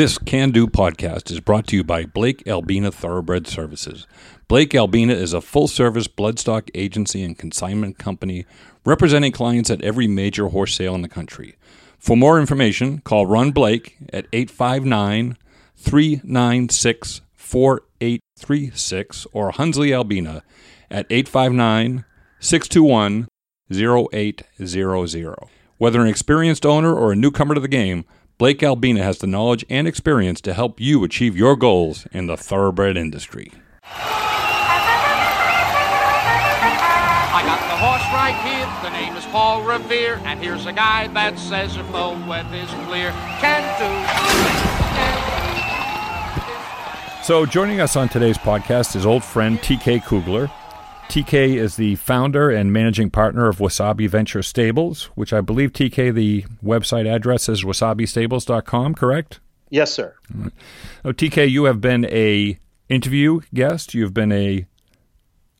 This Can Do podcast is brought to you by Blake Albina Thoroughbred Services. Blake Albina is a full service bloodstock agency and consignment company representing clients at every major horse sale in the country. For more information, call Ron Blake at 859 396 4836 or Hunsley Albina at 859 621 0800. Whether an experienced owner or a newcomer to the game, Blake Albina has the knowledge and experience to help you achieve your goals in the thoroughbred industry. I got the horse right here. The name is Paul Revere. And here's a guy that says if the weather is clear, can do. So, joining us on today's podcast is old friend TK Kugler. TK is the founder and managing partner of Wasabi Venture Stables, which I believe TK the website address is wasabistables.com, correct? Yes, sir. Right. Oh, TK, you have been a interview guest. You've been a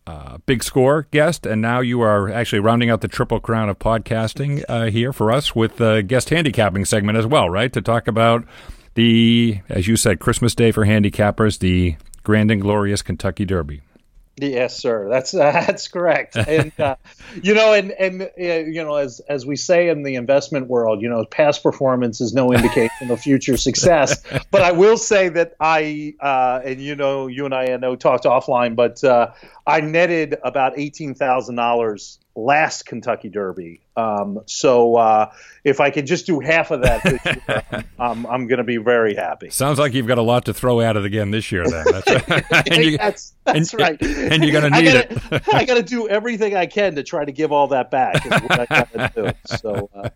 uh, big score guest, and now you are actually rounding out the triple crown of podcasting uh, here for us with the guest handicapping segment as well, right? To talk about the, as you said, Christmas Day for handicappers, the grand and glorious Kentucky Derby. Yes, sir. That's uh, that's correct. And uh, you know, and and uh, you know, as as we say in the investment world, you know, past performance is no indication of future success. But I will say that I uh, and you know, you and I, I know talked offline, but uh, I netted about eighteen thousand dollars last Kentucky Derby. Um, so uh, if I could just do half of that, year, I'm, I'm going to be very happy. Sounds like you've got a lot to throw at it again this year. Then that's, and you, that's, that's and, right. And you're going to need gotta, it. I got to do everything I can to try to give all that back. So. Uh,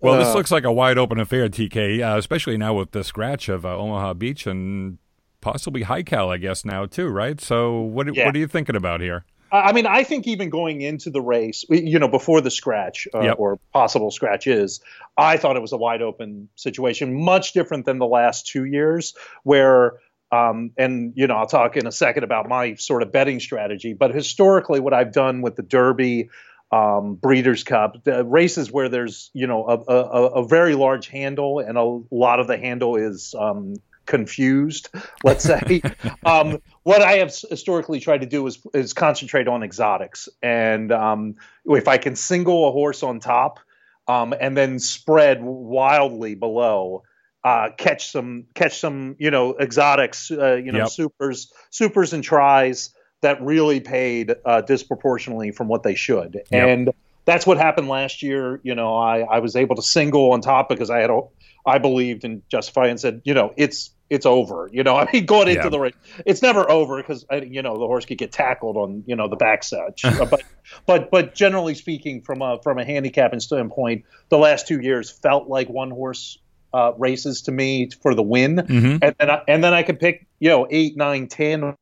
well, this looks like a wide open affair, TK, uh, especially now with the scratch of uh, Omaha Beach and possibly Haikal, I guess now too, right? So, what yeah. what are you thinking about here? I mean, I think even going into the race, you know, before the scratch uh, Yep. or possible scratch is, I thought it was a wide open situation, much different than the last two years, where, um, and you know, I'll talk in a second about my sort of betting strategy. But historically, what I've done with the Derby, um, Breeders' Cup, the races where there's you know a, a, a very large handle, and a lot of the handle is um, confused, let's say. um, what I have historically tried to do is is concentrate on exotics, and um, if I can single a horse on top, um, and then spread wildly below. Uh, catch some, catch some, you know, exotics, uh, you know, Yep. supers, supers and tries that really paid uh, disproportionately from what they should, Yep. and that's what happened last year. You know, I, I was able to single on top because I had a, I believed in Justify and said, you know, it's it's over. You know, I mean, going into Yeah. the race, it's never over because you know the horse could get tackled on you know the backside. Uh, but but but generally speaking, from a from a handicapping standpoint, the last two years felt like one horse uh, races to me for the win, Mhm. and then I, and then I could pick you know eight, nine, ten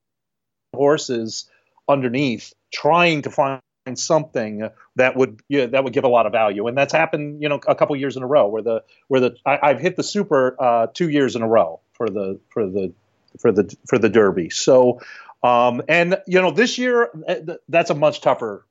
horses underneath, trying to find something that would yeah, that would give a lot of value, and that's happened you know a couple years in a row where the where the I, I've hit the super uh, two years in a row for the for the for the for the Derby. So um, and you know this year uh, that's a much tougher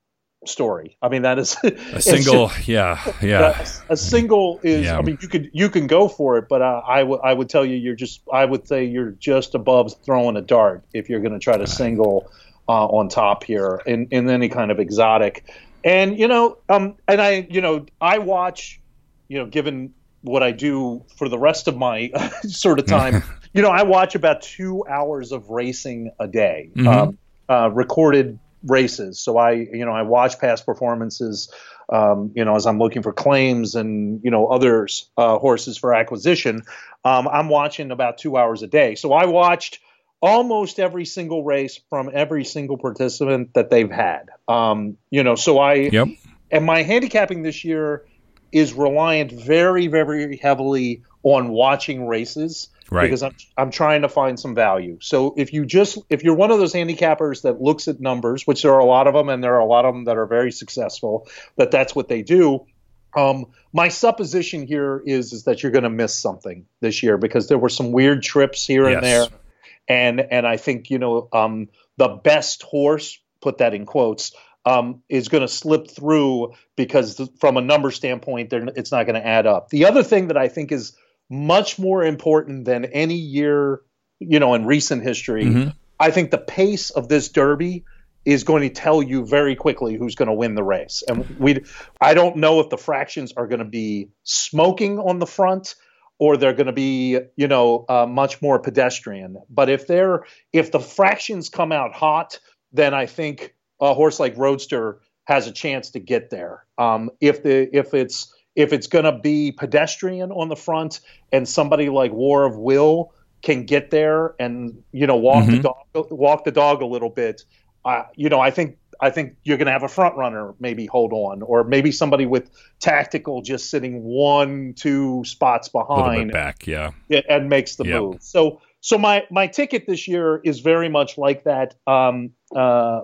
story. I mean that is A single, yeah, yeah. a, a single is. Yeah. I mean, you could you can go for it, but uh, I would I would tell you you're just I would say you're just above throwing a dart if you're going to try to single uh, on top here in in any kind of exotic. And you know, um, and I you know I watch, you know, given what I do for the rest of my sort of time, you know, I watch about two hours of racing a day, Mhm. um, uh, recorded races. So I, you know, I watch past performances, um, you know, as I'm looking for claims and you know others uh, horses for acquisition. Um, I'm watching about two hours a day. So I watched almost every single race from every single participant that they've had. Um, you know, so I Yep. and my handicapping this year is reliant very, very heavily on watching races Right. because I'm I'm trying to find some value. So if you just if you're one of those handicappers that looks at numbers, which there are a lot of them, and there are a lot of them that are very successful, that that's what they do. Um, my supposition here is is that you're going to miss something this year because there were some weird trips here and there Yes. And and I think you know um, the best horse, put that in quotes, um, is going to slip through because th- from a number standpoint, it's not going to add up. The other thing that I think is much more important than any year, you know, in recent history. Mm-hmm. I think the pace of this Derby is going to tell you very quickly who's going to win the race. And we, I don't know if the fractions are going to be smoking on the front or they're going to be, you know, uh, much more pedestrian. But if they're, if the fractions come out hot, then I think a horse like Roadster has a chance to get there. Um, if the, if it's, if it's going to be pedestrian on the front and somebody like War of Will can get there and you know walk mm-hmm. the dog walk the dog a little bit uh, you know, I think I think you're going to have a front runner maybe hold on, or maybe somebody with tactical just sitting one, two spots behind, back, yeah, and makes the yep. move. So, so my my ticket this year is very much like that. Um, uh,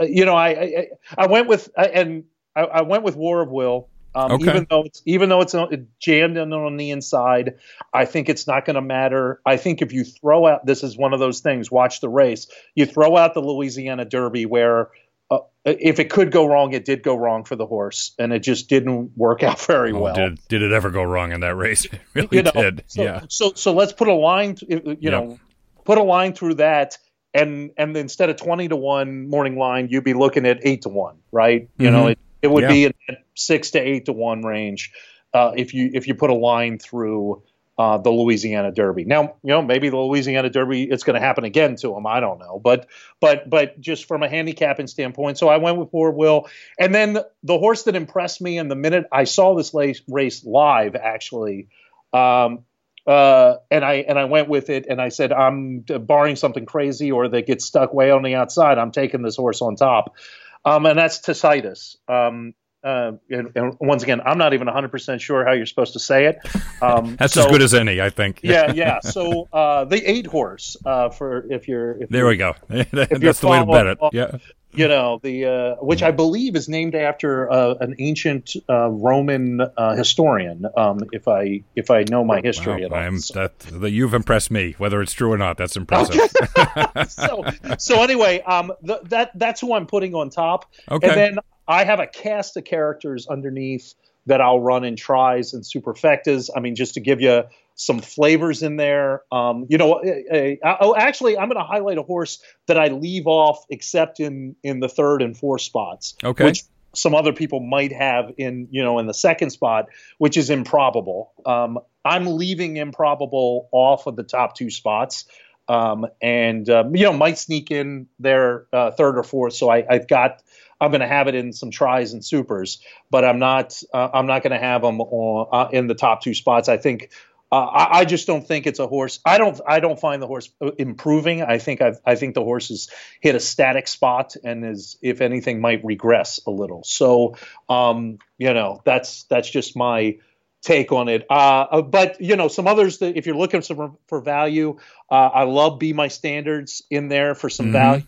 you know, I, I, I went with and I, I went with War of Will. Um, okay. Even though it's even though it's jammed in on the inside, I think it's not going to matter. I think if you throw out this is one of those things. Watch the race. You throw out the Louisiana Derby where uh, if it could go wrong, it did go wrong for the horse, and it just didn't work out very well. Did did it ever go wrong in that race? It really you know, did. So, yeah. So so let's put a line. You yep. know, put a line through that. And and instead of twenty to one morning line, you'd be looking at eight to one, right? You mm-hmm. know, it, it would yeah. be in that six to eight to one range uh, if you if you put a line through uh, the Louisiana Derby. Now, you know, maybe the Louisiana Derby it's going to happen again to him. I don't know, but but but just from a handicapping standpoint, so I went with War Will, and then the horse that impressed me in the minute I saw this race, race live actually. Um, uh, and I and I went with it, and I said, I'm barring something crazy or that gets stuck way on the outside. I'm taking this horse on top um, and that's Tacitus. Um, uh, and, and, once again, I'm not even 100% sure how you're supposed to say it. Um, That's so, as good as any, I think. yeah, yeah. So uh, the eight horse uh, for if you're. If there you're, we go. That's the way to bet it. Yeah you know the uh, which I believe is named after uh, an ancient uh, Roman uh, historian. Um, if I if I know my history wow, at all, so. that, that, you've impressed me, whether it's true or not. That's impressive. so so anyway, um, that that's who I'm putting on top. Okay. And then I have a cast of characters underneath that I'll run in tries and superfectas. I mean, just to give you some flavors in there. Um, you know, oh, actually, I'm going to highlight a horse that I leave off except in in the third and fourth spots. Okay. Which some other people might have in you know in the second spot, which is improbable. Um, I'm leaving improbable off of the top two spots. Um, and um, you know might sneak in there uh, third or fourth. So I, have got I'm going to have it in some tries and supers, but I'm not uh, I'm not going to have them on, uh, in the top two spots. I think uh, I, I, just don't think it's a horse. I don't. I don't find the horse improving. I think I've, i think the horse has hit a static spot and is, if anything, might regress a little. So, um, you know, that's that's just my take on it. Uh, uh but you know, some others that if you're looking for, for value, uh, I love By My Standards in there for some mm-hmm. value.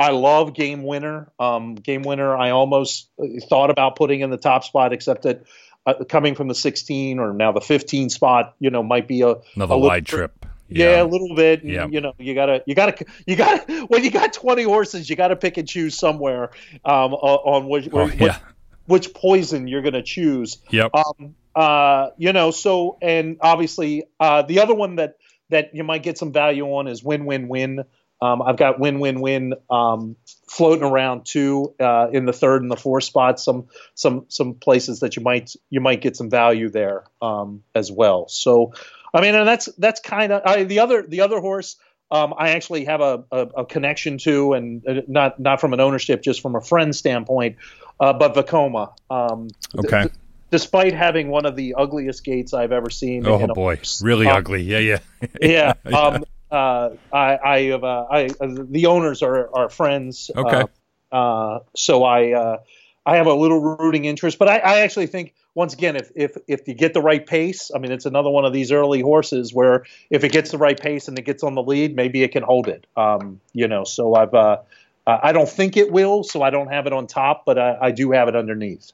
I love Game Winner. Um, Game Winner, I almost thought about putting in the top spot, except that uh, coming from the 16 or now the 15 spot, you know, might be a another a wide trip. Yeah. yeah. a little bit. Yeah. You know, you gotta, you gotta, you gotta. When you got 20 horses, you gotta pick and choose somewhere um, on which, oh, which, yeah. which poison you're gonna choose. Yep. Um, uh, you know, so and obviously uh, the other one that that you might get some value on is win win win. Um, I've got win win win um, floating around too uh, in the third and the fourth spots. Some some some places that you might you might get some value there um, as well. So I mean, and that's that's kind of the other the other horse. Um, I actually have a, a, a, connection to, and uh, not not from an ownership, just from a friend standpoint. Uh, but Vekoma. Um, okay. Th- despite having one of the ugliest gates I've ever seen. Oh boy, really um, ugly. Yeah, yeah. yeah. Um, uh, I, I have uh, I uh, the owners are are friends. Okay. Uh, uh so I uh, I have a little rooting interest, but I, I actually think once again, if if if you get the right pace, I mean, it's another one of these early horses where if it gets the right pace and it gets on the lead, maybe it can hold it. Um, you know, so I've uh, I don't think it will, so I don't have it on top, but I, I do have it underneath.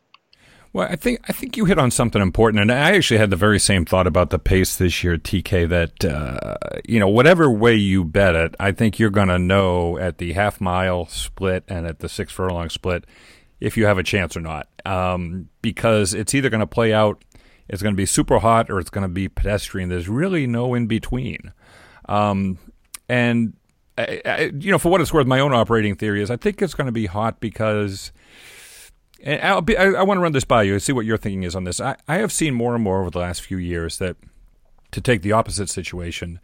Well, I think I think you hit on something important, and I actually had the very same thought about the pace this year, TK. That uh, you know, whatever way you bet it, I think you're going to know at the half mile split and at the six furlong split if you have a chance or not, um, because it's either going to play out it's going to be super hot or it's going to be pedestrian. There's really no in between. Um, and I, I, you know, for what it's worth, my own operating theory is I think it's going to be hot because. And be, I, I, want to run this by you and see what your thinking is on this. I, I have seen more and more over the last few years that to take the opposite situation,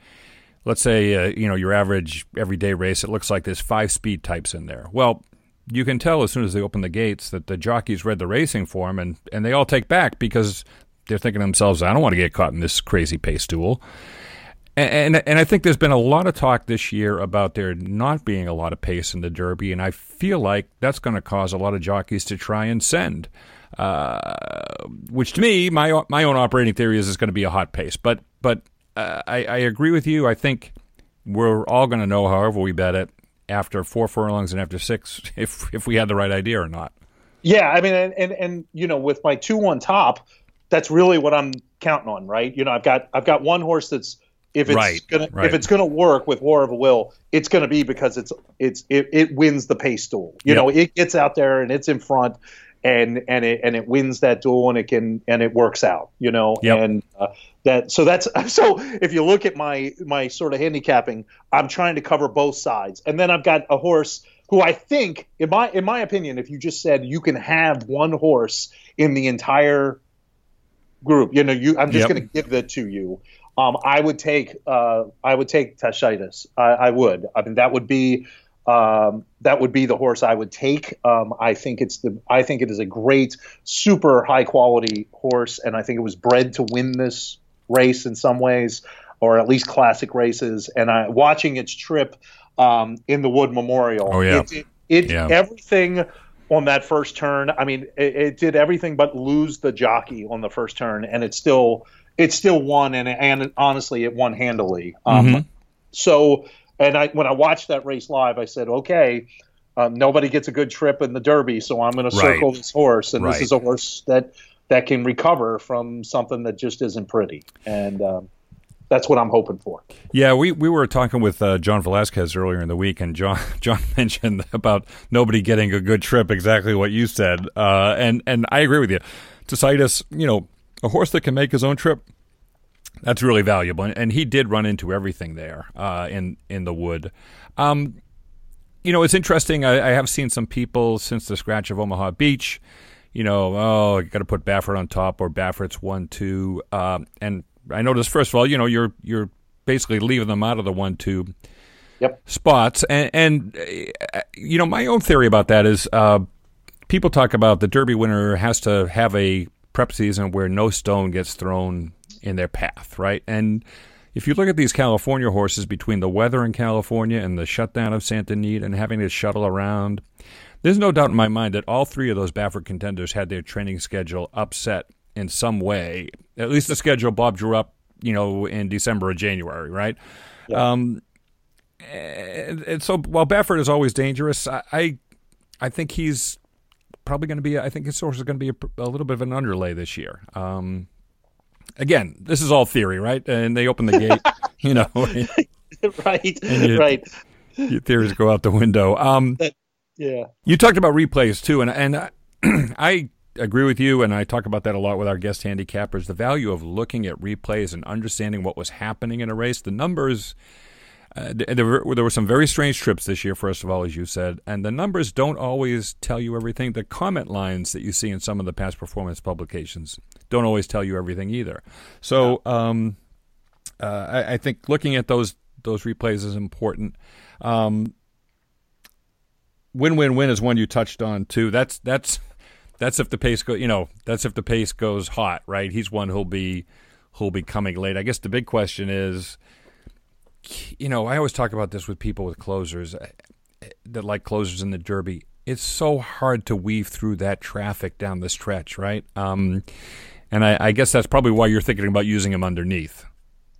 let's say uh, you know your average everyday race, it looks like there's five speed types in there. Well, you can tell as soon as they open the gates that the jockeys read the racing form and, and they all take back because they're thinking to themselves, I don't want to get caught in this crazy pace duel. And, and, I think there's been a lot of talk this year about there not being a lot of pace in the Derby, and I feel like that's going to cause a lot of jockeys to try and send. Uh, which to me, my my own operating theory is it's going to be a hot pace. But but uh, I, I agree with you. I think we're all going to know, however we bet it, after four furlongs and after six, if if we had the right idea or not. Yeah, I mean, and and, and you know, with my two one top, that's really what I'm counting on, right? You know, I've got I've got one horse that's if it's right, gonna right. if it's gonna work with War of a Will, it's gonna be because it's it's it, it wins the pace duel. You Yep. know, it gets out there and it's in front, and and it and it wins that duel and it can and it works out. You know, Yep. and uh, that so that's so if you look at my my sort of handicapping, I'm trying to cover both sides, and then I've got a horse who I think, in my in my opinion, if you just said you can have one horse in the entire group, you know, you I'm just Yep. going to give that to you. Um, I would take uh, I would take Tashitis. I, I would. I mean, that would be um, that would be the horse I would take. Um, I think it's the I think it is a great, super high quality horse, and I think it was bred to win this race in some ways, or at least classic races. And I watching its trip um, in the Wood Memorial. Oh, yeah. it, it, it Yeah. everything on that first turn. I mean, it, it did everything but lose the jockey on the first turn, and it still it still won, and and honestly, it won handily. Um, Mhm. So, and I when I watched that race live, I said, okay. Um, nobody gets a good trip in the Derby, so I'm going to circle this horse, and Right. this is a horse that that can recover from something that just isn't pretty, and um, that's what I'm hoping for. Yeah, we, we were talking with uh, John Velazquez earlier in the week, and John John mentioned about nobody getting a good trip. Exactly what you said, uh, and and I agree with you. Tacitus, you know, a horse that can make his own trip, that's really valuable, and, and he did run into everything there uh, in in the wood. Um, you know, it's interesting. I, I have seen some people since the scratch of Omaha Beach. You know, oh, you got to put Baffert on top, or Baffert's one two. Um, and I noticed first of all, you know, you're you're basically leaving them out of the one two Yep. spots, and, and uh, you know, my own theory about that is uh, people talk about the Derby winner has to have a prep season where no stone gets thrown in their path, right? And if you look at these California horses between the weather in California and the shutdown of Santa Anita and having to shuttle around, there's no doubt in my mind that all three of those Baffert contenders had their training schedule upset in some way. At least the schedule Bob drew up, you know, in December or January, right? Um, and, and so while Baffert is always dangerous, I I, I think he's probably going to be. I think his horse is going to be a, a little bit of an underlay this year. Um, again, this is all theory, right? And they open the gate, you know, right, you- right. your theories go out the window. Um, Yeah. You talked about replays too, and and I, I agree with you, and I talk about that a lot with our guest handicappers. The value of looking at replays and understanding what was happening in a race. The numbers. Uh, there, were, there were some very strange trips this year, first of all, as you said, and the numbers don't always tell you everything. The comment lines that you see in some of the past performance publications don't always tell you everything either. So, um, uh, I, I think looking at those those replays is important. Um, win win win is one you touched on too. That's that's that's if the pace go you know that's if the pace goes hot, right? He's one who'll be who'll be coming late. I guess the big question is, you know, I always talk about this with people with closers uh, that like closers in the Derby. It's so hard to weave through that traffic down the stretch, right? Um, and I, I guess that's probably why you're thinking about using him underneath.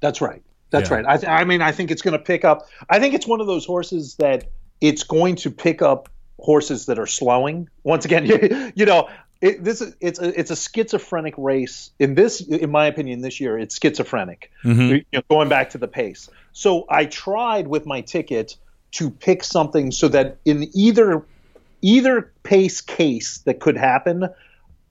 That's right. That's Yeah. right. I, th- I mean, I think it's going to pick up. I think it's one of those horses that it's going to pick up horses that are slowing. Once again, you, you know, it, this is it's a, it's a schizophrenic race. In this, in my opinion, this year it's schizophrenic. Mm-hmm. You know, going back to the pace. So I tried with my ticket to pick something so that in either either pace case that could happen,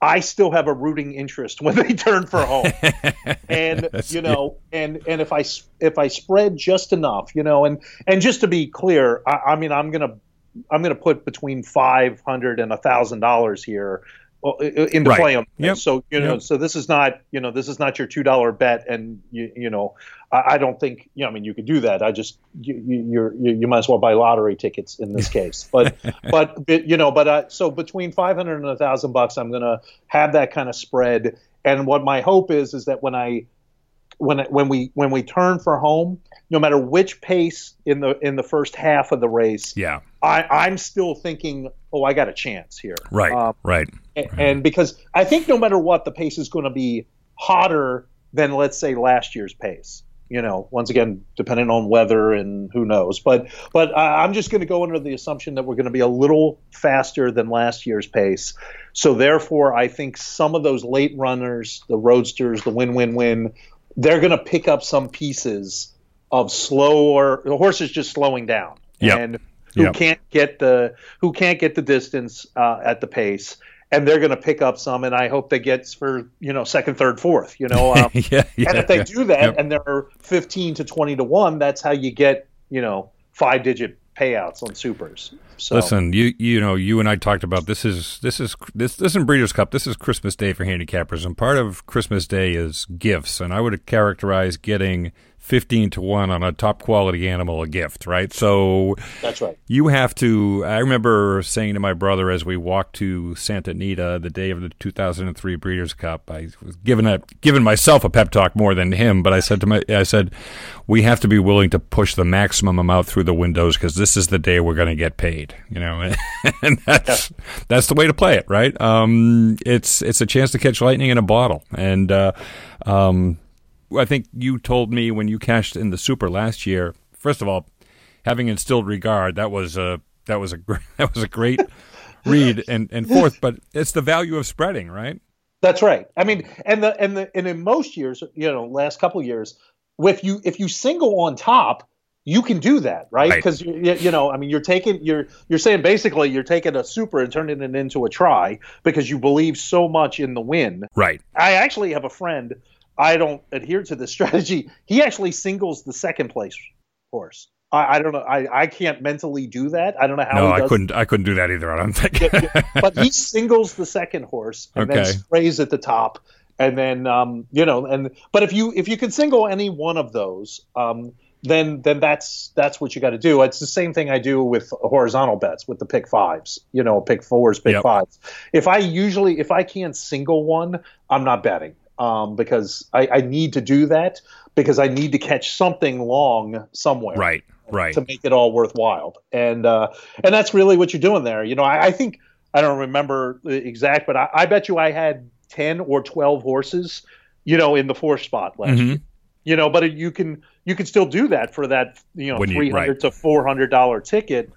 I still have a rooting interest when they turn for home, and you know, and and if I if I spread just enough, you know, and and just to be clear, I, I mean, I'm gonna I'm gonna put between five hundred and a thousand dollars here into right. play on. Yep. So you know, Yep. so this is not you know this is not your two dollar bet, and you you know, I, I don't think you know. I mean, you could do that. I just you you you're, you, you might as well buy lottery tickets in this case. But but but, you know, but uh, so between five hundred and a thousand bucks, I'm gonna have that kind of spread. And what my hope is is that when I when when we when we turn for home, no matter which pace in the in the first half of the race, Yeah. I, I'm still thinking, oh, I got a chance here. Right. Um, right. a- and because I think no matter what, the pace is going to be hotter than let's say last year's pace. You know, once again, depending on weather and who knows. But but I I'm just going to go under the assumption that we're going to be a little faster than last year's pace. So therefore, I think some of those late runners, the roadsters, the win win win, they're going to pick up some pieces of slower the horse is just slowing down Yep. and who Yep. can't get the who can't get the distance uh, at the pace and they're going to pick up some and i hope they get for you know second third fourth you know um, yeah, yeah. and if they yeah. do that Yep. and they're 15 to 20 to 1 that's how you get you know five digit payouts on supers so Listen, you you know, you and I talked about this is this is this this isn't Breeders' Cup. This is Christmas Day for handicappers, and part of Christmas Day is gifts. And I would characterize getting fifteen to one on a top quality animal a gift, right? So that's right you have to. I remember saying to my brother as we walked to Santa Anita the day of the 2003 Breeders' Cup, I was giving a giving myself a pep talk more than him, but I said to my, I said, we have to be willing to push the maximum amount through the windows because this is the day we're going to get paid, you know, and that's that's the way to play it, right? Um, it's it's a chance to catch lightning in a bottle, and uh, um, I think you told me when you cashed in the Super last year. First of all, having instilled regard, that was a that was a that was a great read, and and fourth, but it's the value of spreading, right? That's right. I mean, and the and the and in most years, you know, last couple of years, if you if you single on top, you can do that, right? Right. Because you, you know, I mean, you're taking you're you're saying basically you're taking a super and turning it into a try because you believe so much in the win. Right. I actually have a friend. I don't adhere to this strategy. He actually singles the second place horse. I, I don't know. I, I can't mentally do that. I don't know how. No, I couldn't. I couldn't do that either. I don't think. but he singles the second horse and then sprays at the top and then um, you know and but if you if you can single any one of those um, then then that's that's what you got to do it's the same thing i do with horizontal bets with the pick fives you know pick fours pick Yep. fives if i usually if i can't single one i'm not betting um, because I, I need to do that because i need to catch something long somewhere right. Right. to make it all worthwhile. And uh, and that's really what you're doing there. You know, I, I think I don't remember the exact, but I, I bet you I had ten or twelve horses, you know, in the fourth spot last Mhm. year. You know, but you can you can still do that for that you know When you- three hundred right. to four hundred dollar ticket.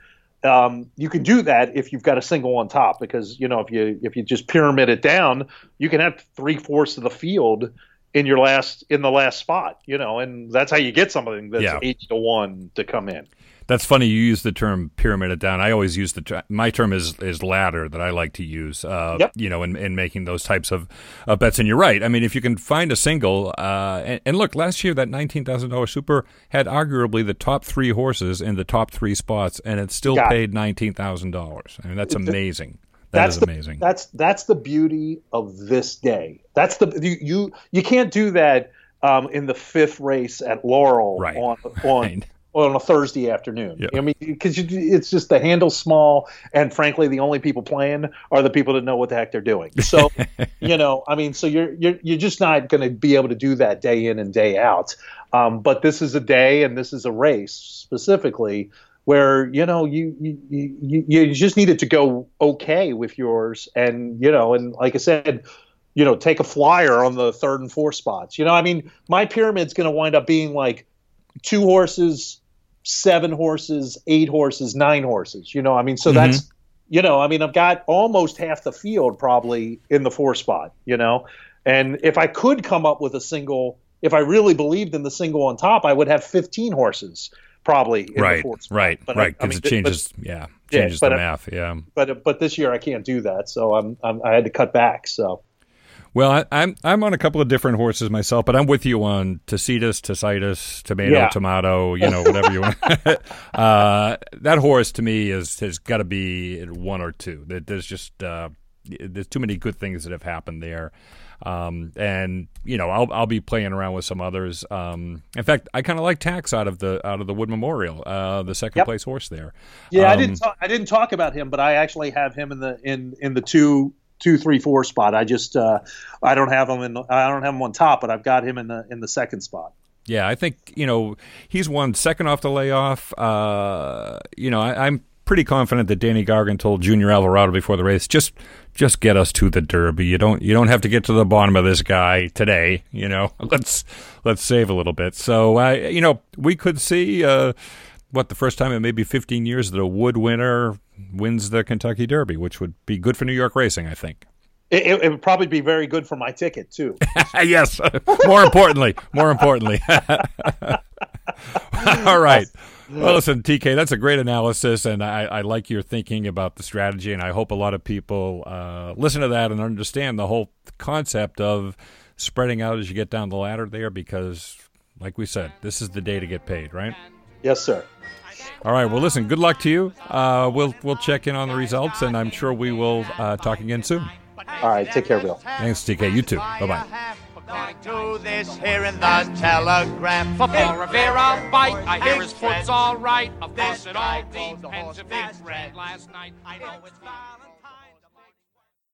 Um, you can do that if you've got a single on top because you know if you if you just pyramid it down, you can have three fourths of the field in your last in the last spot. You know, and that's how you get something that's Yeah. eighty to one to come in. That's funny. You use the term pyramid it down. I always use the ter- my term is is ladder that I like to use. Uh, Yep. You know, in, in making those types of uh, bets. And you're right. I mean, if you can find a single, uh, and, and look, last year that nineteen thousand dollars super had arguably the top three horses in the top three spots, and it still Got paid nineteen thousand dollars. I mean, that's amazing. That that's the, amazing. That's that's the beauty of this day. That's the you you, you can't do that um, in the fifth race at Laurel Right. on on Right. On a Thursday afternoon. I mean, because it's just the handle small, and frankly, the only people playing are the people that know what the heck they're doing. So, you know, I mean, so you're you're you're just not going to be able to do that day in and day out. Um, but this is a day, and this is a race specifically where you know you you, you you just needed to go okay with yours, and you know, and like I said. You know, take a flyer on the third and fourth spots. You know, I mean, my pyramid's going to wind up being like two horses, seven horses, eight horses, nine horses. You know, I mean, so mm-hmm. that's you know, I mean, I've got almost half the field probably in the four spot. You know, and if I could come up with a single, if I really believed in the single on top, I would have 15 horses probably in the right. spot. Right. But right. I Because mean, it changes. yeah. yeah, changes but the math. Yeah. But but this year I can't do that, so I'm, I'm I had to cut back. So Well, I, I'm I'm on a couple of different horses myself, but I'm with you on Tacitus, Tacitus, tomato, Yeah. tomato, you know, whatever you want. uh, that horse to me is has got to be one or two. There- There's just uh, there's too many good things that have happened there. Um, and you know, I'll I'll be playing around with some others. Um, in fact, I kind of like Tax out of the out of the Wood Memorial, uh, the second Yep. place horse there. yeah, I Um, didn't talk, I didn't talk about him, but I actually have him in the in in the two two three four spot. I just uh, I don't have him in I don't have him on top, but I've got him in the in the second spot. Yeah, I think you know he's won second off the layoff. Uh, you know, I, I'm pretty confident that Danny Gargan told Junior Alvarado before the race, just just get us to the Derby. You don't you don't have to get to the bottom of this guy today. You know, let's let's save a little bit. So I, you know, we could see uh, what the first time in maybe 15 years that a Wood winner wins the Kentucky Derby, which would be good for New York racing, I think. It, it, it would probably be very good for my ticket too. yes. more importantly, more importantly. All right. Well, listen, TK, that's a great analysis, and I, I like your thinking about the strategy, and I hope a lot of people uh, listen to that and understand the whole concept of spreading out as you get down the ladder there, because, like we said, this is the day to get paid, right? Yes, sir. All right. Well, listen. Good luck to you. Uh, we'll we'll check in on the results, and I'm sure we will uh, talk again soon. All right, take care, Bill. Thanks, TK. You too. Bye bye. According to this here in the telegraph. For Paul Revere bite, I hear his foot's all right. Of course, it all depends if he read last night. I know it's violent.